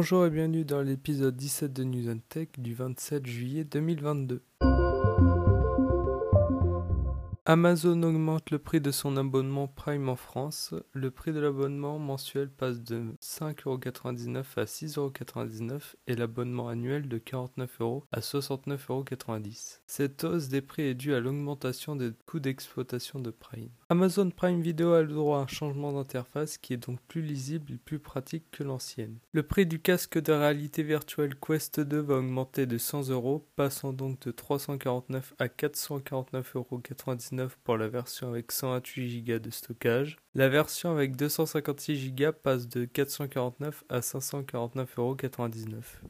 Bonjour et bienvenue dans l'épisode 17 de News on Tech du 27 juillet 2022. Amazon augmente le prix de son abonnement Prime en France. Le prix de l'abonnement mensuel passe de 5,99€ à 6,99€ et l'abonnement annuel de 49€ à 69,90€. Cette hausse des prix est due à l'augmentation des coûts d'exploitation de Prime. Amazon Prime Video a le droit à un changement d'interface qui est donc plus lisible et plus pratique que l'ancienne. Le prix du casque de réalité virtuelle Quest 2 va augmenter de 100€, passant donc de 349 à 449,99€ pour la version avec 128 Go de stockage. La version avec 256 Go passe de 449 à 549,99€.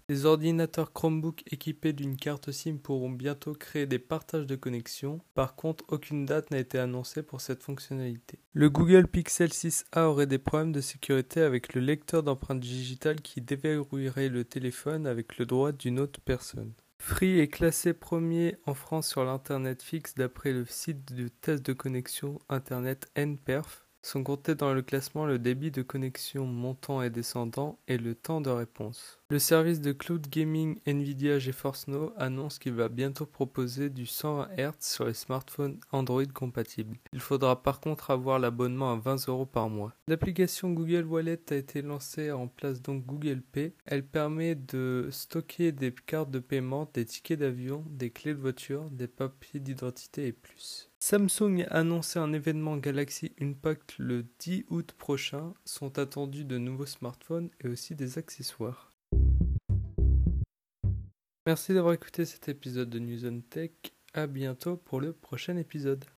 Les ordinateurs Chromebook équipés d'une carte SIM pourront bientôt créer des partages de connexion. Par contre, aucune date n'a été annoncée pour cette fonctionnalité. Le Google Pixel 6a aurait des problèmes de sécurité avec le lecteur d'empreintes digitales qui déverrouillerait le téléphone avec le droit d'une autre personne. Free est classé premier en France sur l'Internet fixe d'après le site de test de connexion Internet NPerf. Sont comptés dans le classement le débit de connexion montant et descendant et le temps de réponse. Le service de cloud gaming Nvidia GeForce Now annonce qu'il va bientôt proposer du 120 Hz sur les smartphones Android compatibles. Il faudra par contre avoir l'abonnement à 20 euros par mois. L'application Google Wallet a été lancée en place donc Google Pay. Elle permet de stocker des cartes de paiement, des tickets d'avion, des clés de voiture, des papiers d'identité et plus. Samsung a annoncé un événement Galaxy Unpacked le 10 août prochain. Sont attendus de nouveaux smartphones et aussi des accessoires. Merci d'avoir écouté cet épisode de News on Tech. À bientôt pour le prochain épisode.